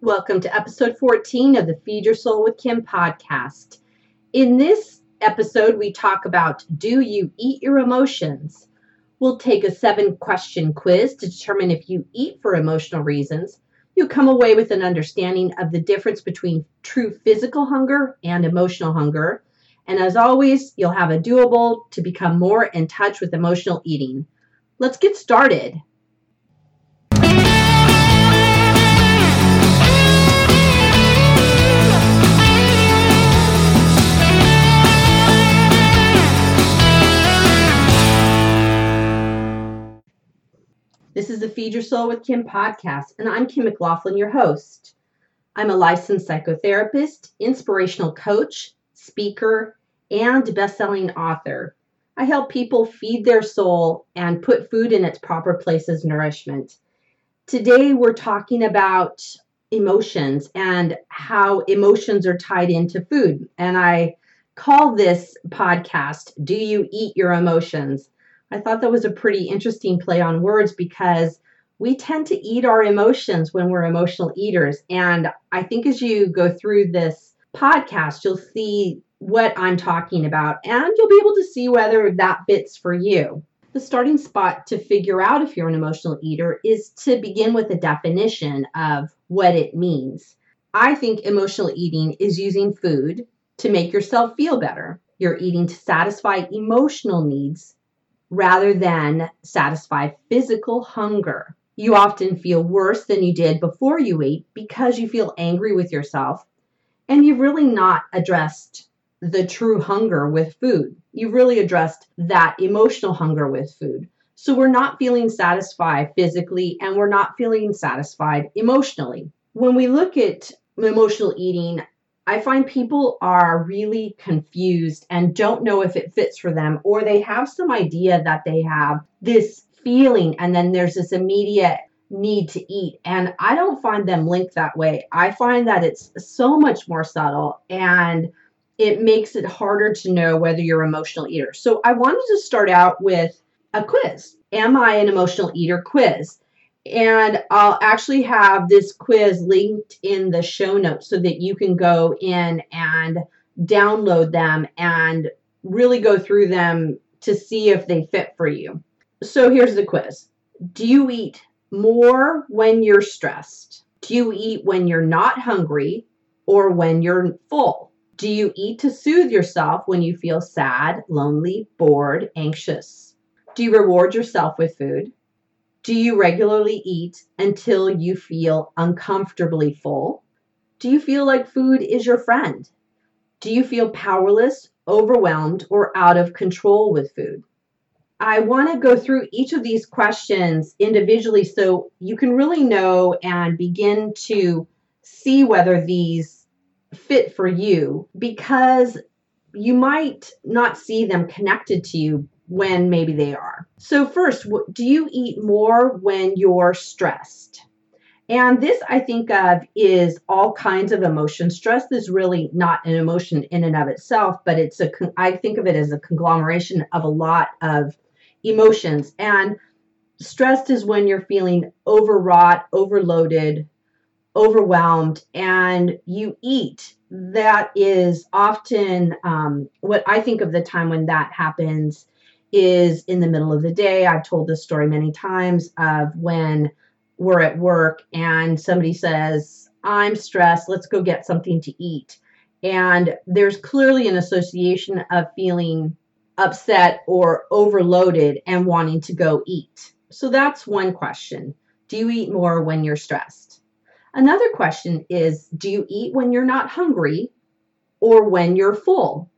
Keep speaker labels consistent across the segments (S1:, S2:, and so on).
S1: Welcome to episode 14 of the Feed Your Soul with Kim podcast. In this episode, we talk about Do you eat your emotions? We'll take a seven question quiz to determine if you eat for emotional reasons. You'll come away with an understanding of the difference between true physical hunger and emotional hunger. And as always, you'll have a doable to become more in touch with emotional eating. Let's get started. This is the Feed Your Soul with Kim podcast, and I'm Kim McLaughlin, your host. I'm a licensed psychotherapist, inspirational coach, speaker, and best-selling author. I help people feed their soul and put food in its proper place as nourishment. Today we're talking about emotions and how emotions are tied into food. And I call this podcast Do You Eat Your Emotions? I thought that was a pretty interesting play on words because we tend to eat our emotions when we're emotional eaters. And I think as you go through this podcast, you'll see what I'm talking about and you'll be able to see whether that fits for you. The starting spot to figure out if you're an emotional eater is to begin with a definition of what it means. I think emotional eating is using food to make yourself feel better. You're eating to satisfy emotional needs rather than satisfy physical hunger. You often feel worse than you did before you ate because you feel angry with yourself and you've really not addressed the true hunger with food. You've really addressed that emotional hunger with food. So we're not feeling satisfied physically and we're not feeling satisfied emotionally. When we look at emotional eating, I find people are really confused and don't know if it fits for them, or they have some idea that they have this feeling, and then there's this immediate need to eat. And I don't find them linked that way. I find that it's so much more subtle and it makes it harder to know whether you're an emotional eater. So I wanted to start out with a quiz. Am I an emotional eater quiz? And I'll actually have this quiz linked in the show notes so that you can go in and download them and really go through them to see if they fit for you. So here's the quiz Do you eat more when you're stressed? Do you eat when you're not hungry or when you're full? Do you eat to soothe yourself when you feel sad, lonely, bored, anxious? Do you reward yourself with food? Do you regularly eat until you feel uncomfortably full? Do you feel like food is your friend? Do you feel powerless, overwhelmed, or out of control with food? I want to go through each of these questions individually so you can really know and begin to see whether these fit for you because you might not see them connected to you when maybe they are. So, first, do you eat more when you're stressed? And this I think of is all kinds of emotion. Stress is really not an emotion in and of itself, but it's a I think of it as a conglomeration of a lot of emotions. And stressed is when you're feeling overwrought, overloaded, overwhelmed, and you eat. That is often um, what I think of the time when that happens is in the middle of the day. I've told this story many times of when we're at work and somebody says, I'm stressed, let's go get something to eat. And there's clearly an association of feeling upset or overloaded and wanting to go eat. So that's one question. Do you eat more when you're stressed? Another question is Do you eat when you're not hungry or when you're full?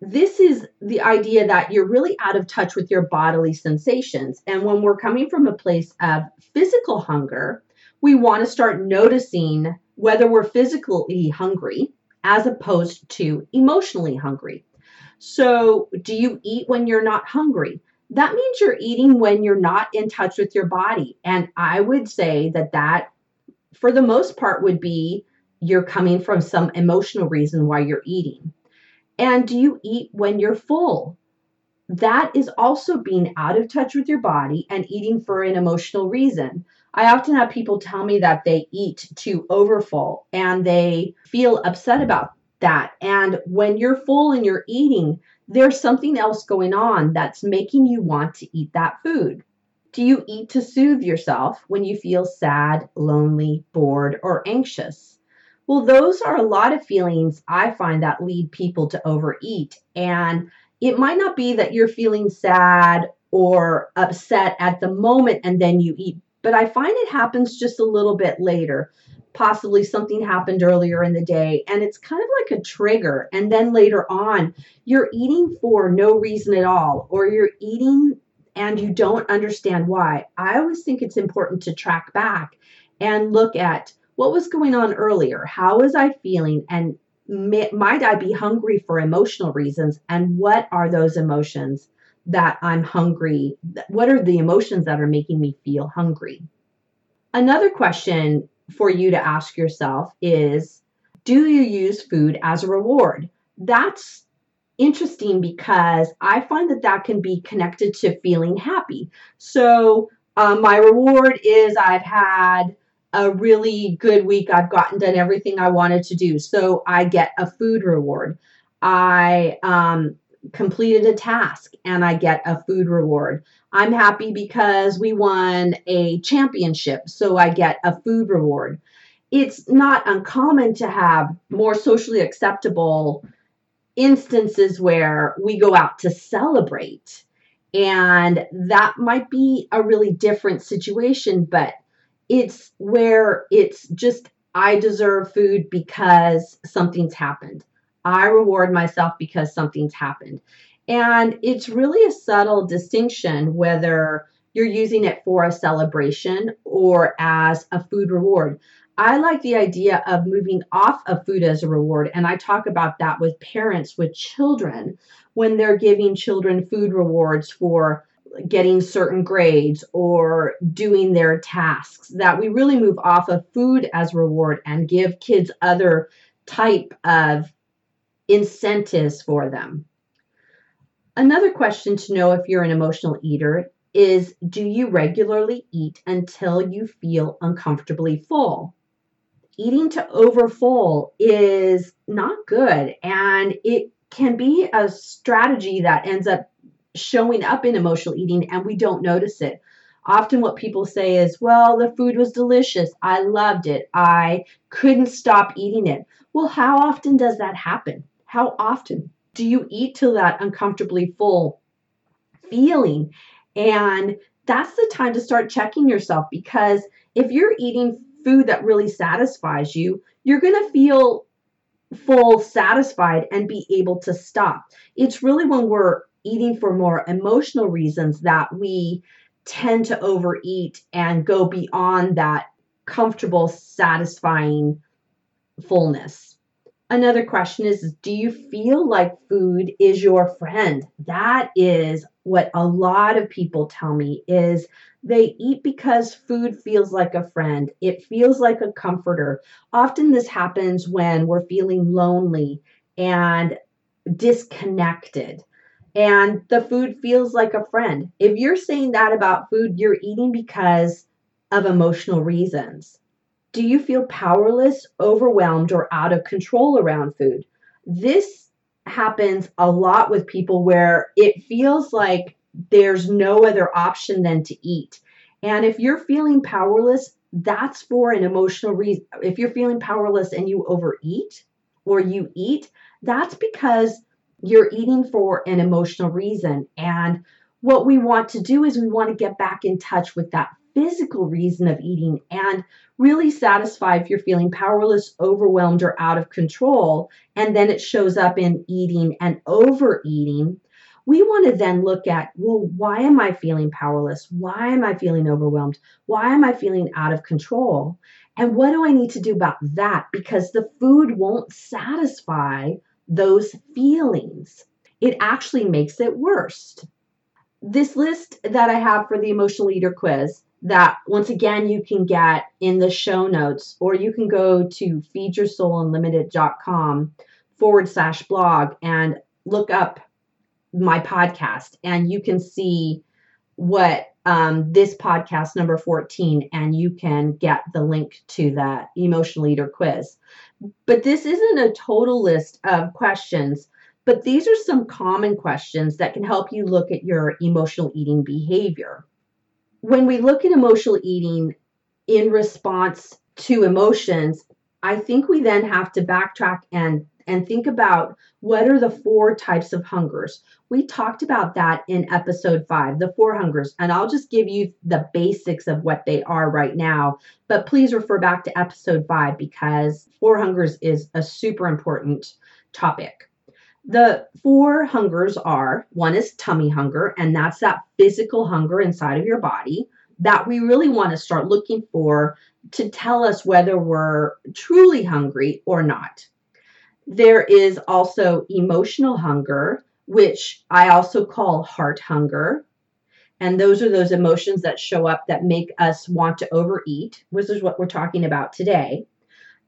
S1: This is the idea that you're really out of touch with your bodily sensations. And when we're coming from a place of physical hunger, we want to start noticing whether we're physically hungry as opposed to emotionally hungry. So, do you eat when you're not hungry? That means you're eating when you're not in touch with your body. And I would say that that, for the most part, would be you're coming from some emotional reason why you're eating. And do you eat when you're full? That is also being out of touch with your body and eating for an emotional reason. I often have people tell me that they eat too overfull and they feel upset about that. And when you're full and you're eating, there's something else going on that's making you want to eat that food. Do you eat to soothe yourself when you feel sad, lonely, bored, or anxious? Well, those are a lot of feelings I find that lead people to overeat. And it might not be that you're feeling sad or upset at the moment and then you eat, but I find it happens just a little bit later. Possibly something happened earlier in the day and it's kind of like a trigger. And then later on, you're eating for no reason at all, or you're eating and you don't understand why. I always think it's important to track back and look at what was going on earlier. How was I feeling? And might I be hungry for emotional reasons? And what are those emotions that I'm hungry? What are the emotions that are making me feel hungry? Another question for you to ask yourself is Do you use food as a reward? That's interesting because I find that that can be connected to feeling happy. So, uh, my reward is I've had a really good week. I've gotten done everything I wanted to do. So I get a food reward. I um, completed a task and I get a food reward. I'm happy because we won a championship. So I get a food reward. It's not uncommon to have more socially acceptable instances where we go out to celebrate. And that might be a really different situation, but it's where it's just I deserve food because something's happened. I reward myself because something's happened. And it's really a subtle distinction whether you're using it for a celebration or as a food reward. I like the idea of moving off of food as a reward, and I talk about that with parents with children when they're giving children food rewards for getting certain grades or doing their tasks that we really move off of food as reward and give kids other type of incentives for them. Another question to know if you're an emotional eater is do you regularly eat until you feel uncomfortably full? Eating to overfull is not good and it can be a strategy that ends up showing up in emotional eating and we don't notice it. Often, what people say is, Well, the food was delicious. I loved it. I couldn't stop eating it. Well, how often does that happen? How often do you eat till that uncomfortably full feeling? And that's the time to start checking yourself because if you're eating food that really satisfies you, you're going to feel full, satisfied, and be able to stop. It's really when we're eating for more emotional reasons that we tend to overeat and go beyond that comfortable, satisfying fullness. Another question is Do you feel like food is your friend? That is what a lot of people tell me is they eat because food feels like a friend. It feels like a comforter. Often this happens when we're feeling lonely and disconnected and the food feels like a friend. If you're saying that about food, you're eating because of emotional reasons. Do you feel powerless, overwhelmed, or out of control around food? This happens a lot with people where it feels like there's no other option than to eat. And if you're feeling powerless, that's for an emotional reason. If you're feeling powerless and you overeat or you eat, that's because you're eating for an emotional reason. And what we want to do is we want to get back in touch with that physical reason of eating and really satisfy if you're feeling powerless, overwhelmed, or out of control. And then it shows up in eating and overeating. We want to then look at, well, why am I feeling powerless? Why am I feeling overwhelmed? Why am I feeling out of control? And what do I need to do about that? Because the food won't satisfy those feelings. It actually makes it worse. This list that I have for the emotional eater quiz, that once again you can get in the show notes, or you can go to feedyoursoulunlimited.com forward slash blog and look up my podcast, and you can see what um, this podcast number 14 and you can get the link to that emotional eater quiz but this isn't a total list of questions but these are some common questions that can help you look at your emotional eating behavior. When we look at emotional eating in response to emotions i think we then have to backtrack and and think about what are the four types of hungers. We talked about that in episode five, the four hungers, and I'll just give you the basics of what they are right now. But please refer back to episode five because four hungers is a super important topic. The four hungers are one is tummy hunger, and that's that physical hunger inside of your body that we really want to start looking for to tell us whether we're truly hungry or not. There is also emotional hunger, which I also call heart hunger. And those are those emotions that show up that make us want to overeat, which is what we're talking about today.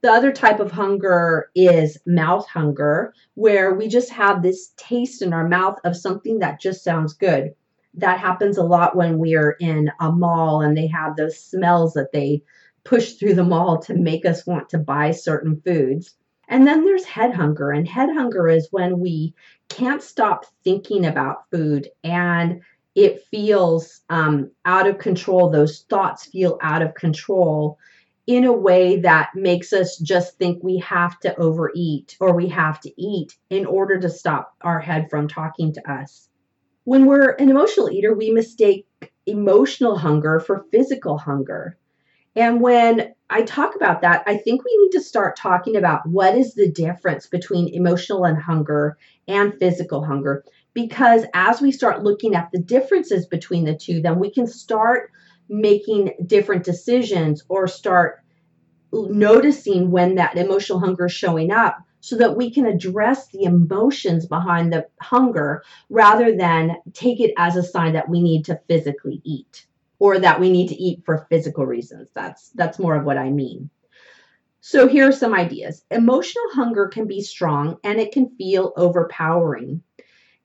S1: The other type of hunger is mouth hunger, where we just have this taste in our mouth of something that just sounds good. That happens a lot when we're in a mall and they have those smells that they push through the mall to make us want to buy certain foods. And then there's head hunger. And head hunger is when we can't stop thinking about food and it feels um, out of control. Those thoughts feel out of control in a way that makes us just think we have to overeat or we have to eat in order to stop our head from talking to us. When we're an emotional eater, we mistake emotional hunger for physical hunger. And when I talk about that, I think we need to start talking about what is the difference between emotional and hunger and physical hunger. Because as we start looking at the differences between the two, then we can start making different decisions or start noticing when that emotional hunger is showing up so that we can address the emotions behind the hunger rather than take it as a sign that we need to physically eat or that we need to eat for physical reasons. That's that's more of what I mean. So here are some ideas. Emotional hunger can be strong and it can feel overpowering.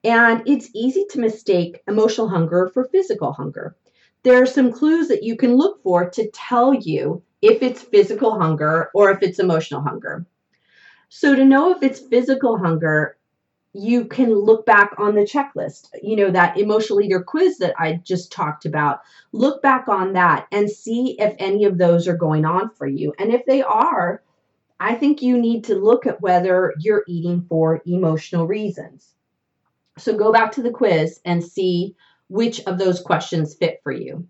S1: And it's easy to mistake emotional hunger for physical hunger. There are some clues that you can look for to tell you if it's physical hunger or if it's emotional hunger. So, to know if it's physical hunger, you can look back on the checklist, you know, that emotional eater quiz that I just talked about. Look back on that and see if any of those are going on for you. And if they are, I think you need to look at whether you're eating for emotional reasons. So go back to the quiz and see which of those questions fit for you.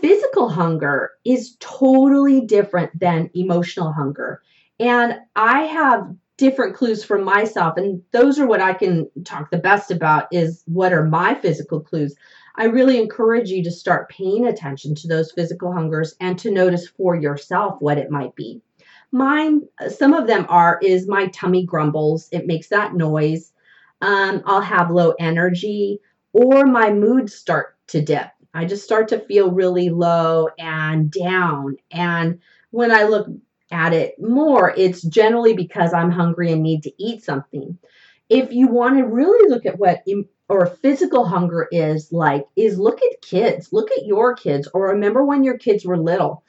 S1: Physical hunger is totally different than emotional hunger. And I have different clues for myself. And those are what i can talk the best about is what are my physical clues. I really encourage you to start paying attention to those physical hungers and to notice for yourself what it might be. Mine some of them are is my tummy grumbles. It makes that noise. Um, i'll have low energy or my moods start to dip. I just start to feel really low and down. And when i look at it more, it's generally because I'm hungry and need to eat something. If you want to really look at what or physical hunger is like, is look at kids, look at your kids, or remember when your kids were little.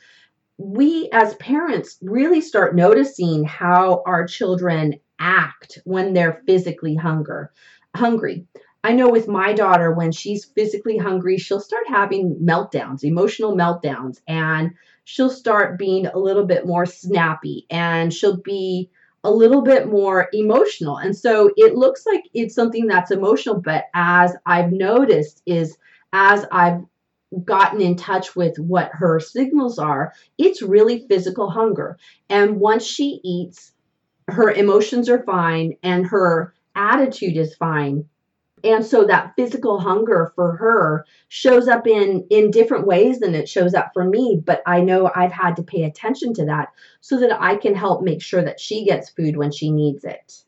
S1: We as parents really start noticing how our children act when they're physically hunger hungry. I know with my daughter, when she's physically hungry, she'll start having meltdowns, emotional meltdowns, and she'll start being a little bit more snappy and she'll be a little bit more emotional. And so it looks like it's something that's emotional, but as I've noticed, is as I've gotten in touch with what her signals are, it's really physical hunger. And once she eats, her emotions are fine and her attitude is fine and so that physical hunger for her shows up in in different ways than it shows up for me but i know i've had to pay attention to that so that i can help make sure that she gets food when she needs it.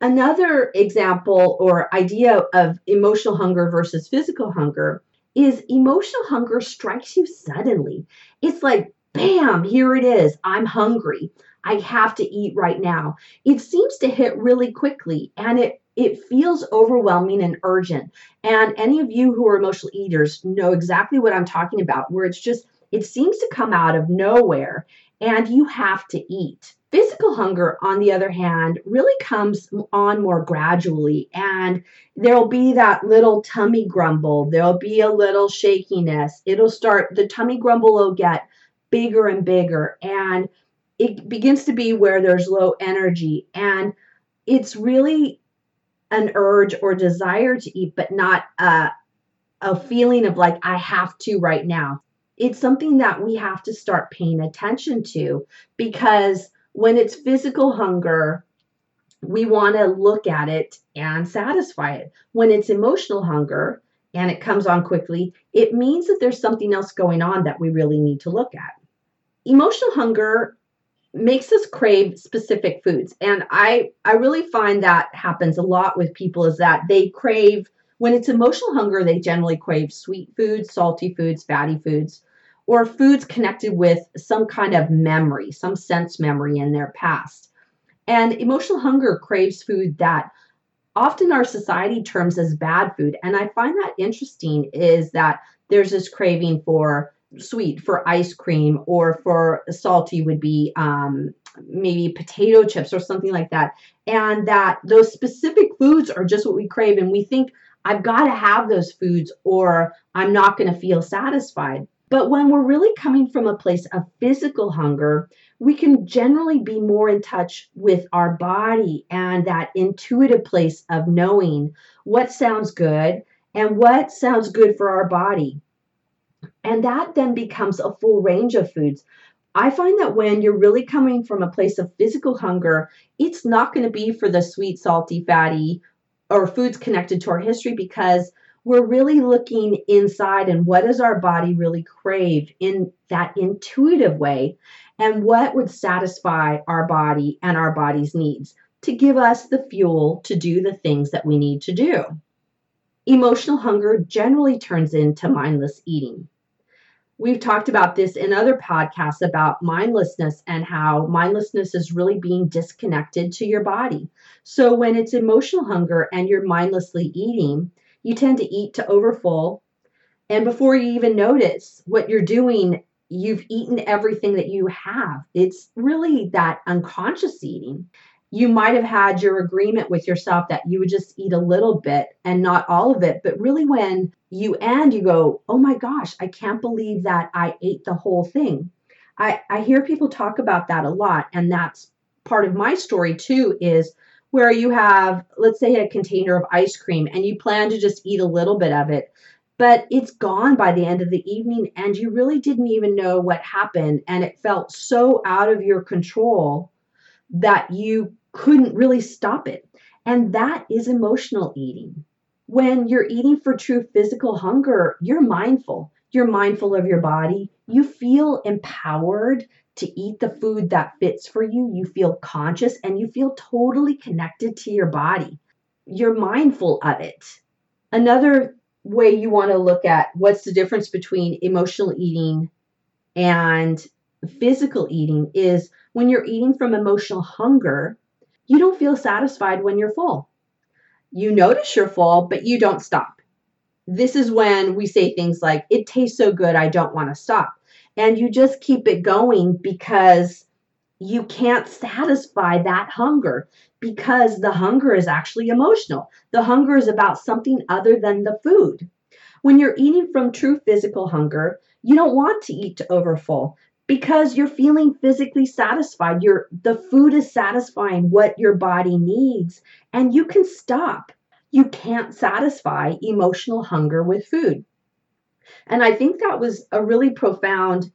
S1: Another example or idea of emotional hunger versus physical hunger is emotional hunger strikes you suddenly. It's like bam here it is. I'm hungry. I have to eat right now. It seems to hit really quickly and it it feels overwhelming and urgent. And any of you who are emotional eaters know exactly what I'm talking about, where it's just, it seems to come out of nowhere and you have to eat. Physical hunger, on the other hand, really comes on more gradually, and there'll be that little tummy grumble. There'll be a little shakiness. It'll start, the tummy grumble will get bigger and bigger, and it begins to be where there's low energy. And it's really an urge or desire to eat, but not a, a feeling of like, I have to right now. It's something that we have to start paying attention to because when it's physical hunger, we want to look at it and satisfy it. When it's emotional hunger and it comes on quickly, it means that there's something else going on that we really need to look at. Emotional hunger makes us crave specific foods and i i really find that happens a lot with people is that they crave when it's emotional hunger they generally crave sweet foods salty foods fatty foods or foods connected with some kind of memory, some sense memory in their past. And emotional hunger craves food that often our society terms as bad food. And I find that interesting is that there's this craving for sweet, for ice cream, or for salty would be um, maybe potato chips or something like that. And that those specific foods are just what we crave. And we think, I've got to have those foods or I'm not going to feel satisfied. But when we're really coming from a place of physical hunger, we can generally be more in touch with our body and that intuitive place of knowing what sounds good and what sounds good for our body. And that then becomes a full range of foods. I find that when you're really coming from a place of physical hunger, it's not going to be for the sweet, salty, fatty, or foods connected to our history because we're really looking inside and what does our body really crave in that intuitive way and what would satisfy our body and our body's needs to give us the fuel to do the things that we need to do. Emotional hunger generally turns into mindless eating. We've talked about this in other podcasts about mindlessness and how mindlessness is really being disconnected to your body. So, when it's emotional hunger and you're mindlessly eating, you tend to eat to overfull. And before you even notice what you're doing, you've eaten everything that you have. It's really that unconscious eating. You might have had your agreement with yourself that you would just eat a little bit and not all of it. But really, when you end, you go, oh my gosh, I can't believe that I ate the whole thing. I, I hear people talk about that a lot. And that's part of my story too is where you have, let's say, a container of ice cream and you plan to just eat a little bit of it, but it's gone by the end of the evening and you really didn't even know what happened. And it felt so out of your control that you couldn't really stop it. And that is emotional eating. When you're eating for true physical hunger, you're mindful. You're mindful of your body. You feel empowered to eat the food that fits for you. You feel conscious and you feel totally connected to your body. You're mindful of it. Another way you want to look at what's the difference between emotional eating and physical eating is when you're eating from emotional hunger, you don't feel satisfied when you're full. You notice you're full, but you don't stop. This is when we say things like, it tastes so good, I don't want to stop and you just keep it going because you can't satisfy that hunger because the hunger is actually emotional. The hunger is about something other than the food. When you're eating from true physical hunger, you don't want to eat to overfull because you're feeling physically satisfied. Your the food is satisfying what your body needs and you can stop. You can't satisfy emotional hunger with food. And I think that was a really profound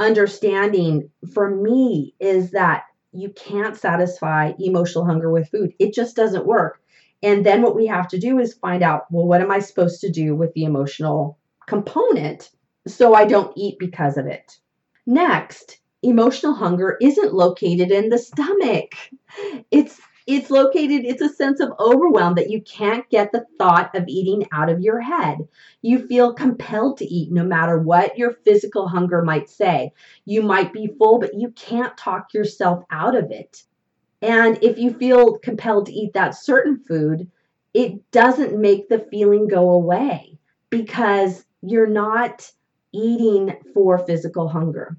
S1: understanding for me is that you can't satisfy emotional hunger with food. It just doesn't work. And then what we have to do is find out well, what am I supposed to do with the emotional component so I don't eat because of it? Next, emotional hunger isn't located in the stomach. It's it's located, it's a sense of overwhelm that you can't get the thought of eating out of your head. You feel compelled to eat no matter what your physical hunger might say. You might be full, but you can't talk yourself out of it. And if you feel compelled to eat that certain food, it doesn't make the feeling go away because you're not eating for physical hunger.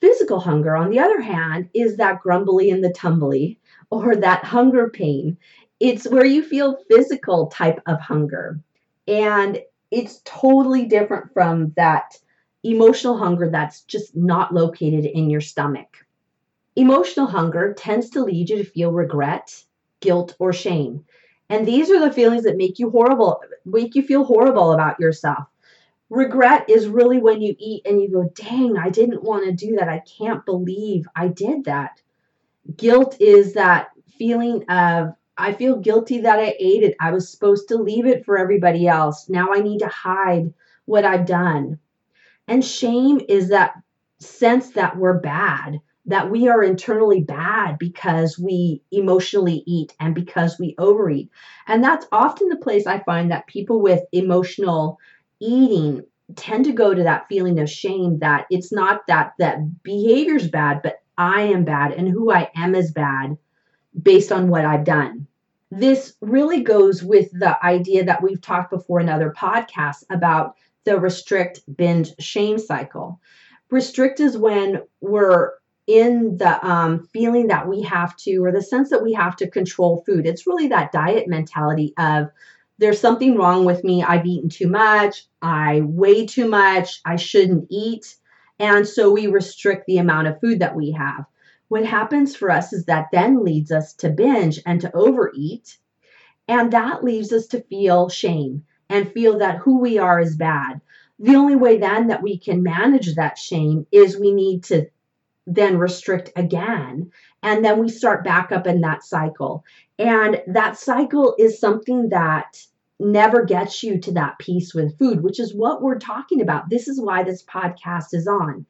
S1: Physical hunger, on the other hand, is that grumbly and the tumbly or that hunger pain. It's where you feel physical type of hunger. And it's totally different from that emotional hunger that's just not located in your stomach. Emotional hunger tends to lead you to feel regret, guilt, or shame. And these are the feelings that make you horrible, make you feel horrible about yourself. Regret is really when you eat and you go, dang, I didn't want to do that. I can't believe I did that. Guilt is that feeling of, I feel guilty that I ate it. I was supposed to leave it for everybody else. Now I need to hide what I've done. And shame is that sense that we're bad, that we are internally bad because we emotionally eat and because we overeat. And that's often the place I find that people with emotional eating tend to go to that feeling of shame that it's not that that behavior's bad, but I am bad and who I am is bad based on what I've done. This really goes with the idea that we've talked before in other podcasts about the restrict binge shame cycle. Restrict is when we're in the um, feeling that we have to, or the sense that we have to control food. It's really that diet mentality of there's something wrong with me. I've eaten too much. I weigh too much. I shouldn't eat. And so we restrict the amount of food that we have. What happens for us is that then leads us to binge and to overeat. And that leaves us to feel shame and feel that who we are is bad. The only way then that we can manage that shame is we need to then restrict again. And then we start back up in that cycle. And that cycle is something that never gets you to that peace with food, which is what we're talking about. This is why this podcast is on.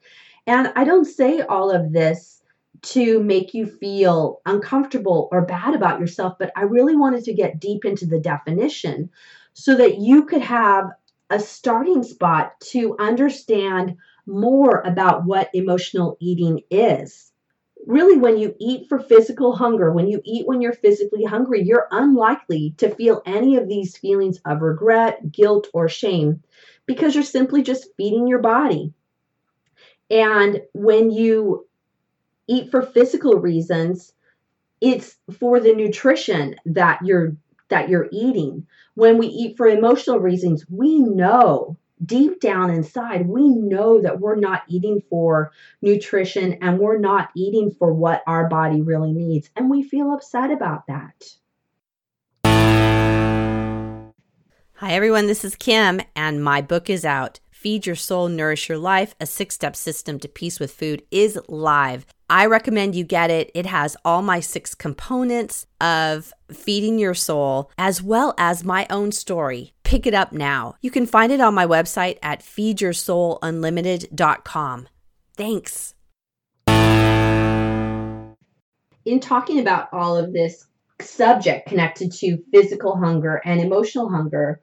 S1: And I don't say all of this to make you feel uncomfortable or bad about yourself, but I really wanted to get deep into the definition so that you could have a starting spot to understand more about what emotional eating is. Really, when you eat for physical hunger, when you eat when you're physically hungry, you're unlikely to feel any of these feelings of regret, guilt, or shame because you're simply just feeding your body. And when you eat for physical reasons, it's for the nutrition that you're that you're eating. When we eat for emotional reasons, we know deep down inside, we know that we're not eating for nutrition and we're not eating for what our body really needs. And we feel upset about that.
S2: Hi, everyone. This is Kim, and my book is out. Feed Your Soul, Nourish Your Life, a six step system to peace with food is live. I recommend you get it. It has all my six components of feeding your soul, as well as my own story. Pick it up now. You can find it on my website at feedyoursoulunlimited.com. Thanks.
S1: In talking about all of this subject connected to physical hunger and emotional hunger,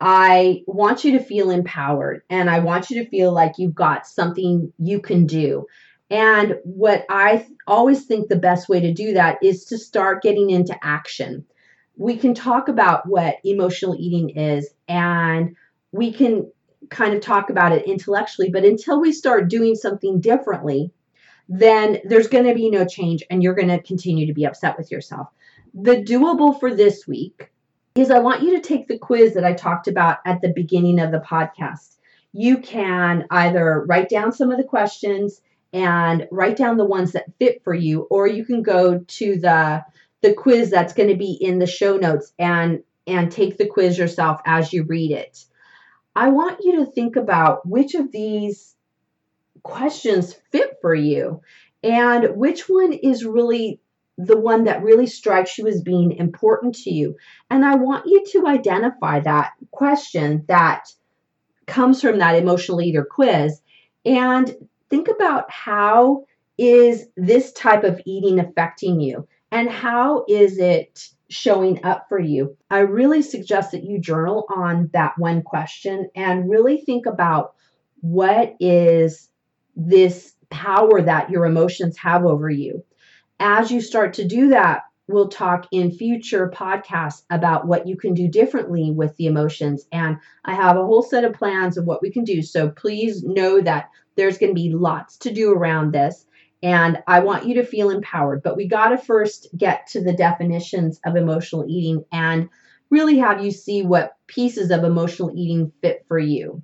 S1: I want you to feel empowered and I want you to feel like you've got something you can do. And what I always think the best way to do that is to start getting into action. We can talk about what emotional eating is and we can kind of talk about it intellectually, but until we start doing something differently, then there's going to be no change and you're going to continue to be upset with yourself. The doable for this week is I want you to take the quiz that I talked about at the beginning of the podcast. You can either write down some of the questions and write down the ones that fit for you, or you can go to the the quiz that's going to be in the show notes and and take the quiz yourself as you read it. I want you to think about which of these questions fit for you and which one is really the one that really strikes you as being important to you. And I want you to identify that question that comes from that emotional eater quiz and think about how is this type of eating affecting you and how is it showing up for you. I really suggest that you journal on that one question and really think about what is this power that your emotions have over you as you start to do that, we'll talk in future podcasts about what you can do differently with the emotions. And I have a whole set of plans of what we can do. So please know that there's going to be lots to do around this. And I want you to feel empowered. But we got to first get to the definitions of emotional eating and really have you see what pieces of emotional eating fit for you.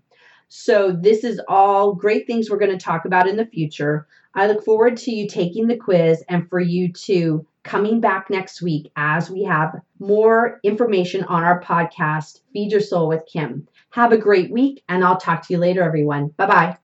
S1: So, this is all great things we're going to talk about in the future. I look forward to you taking the quiz and for you to coming back next week as we have more information on our podcast, Feed Your Soul with Kim. Have a great week, and I'll talk to you later, everyone. Bye bye.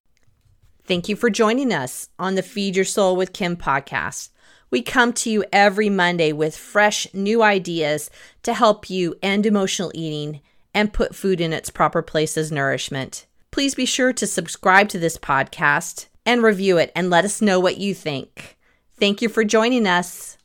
S2: Thank you for joining us on the Feed Your Soul with Kim podcast. We come to you every Monday with fresh new ideas to help you end emotional eating and put food in its proper place as nourishment. Please be sure to subscribe to this podcast and review it and let us know what you think. Thank you for joining us.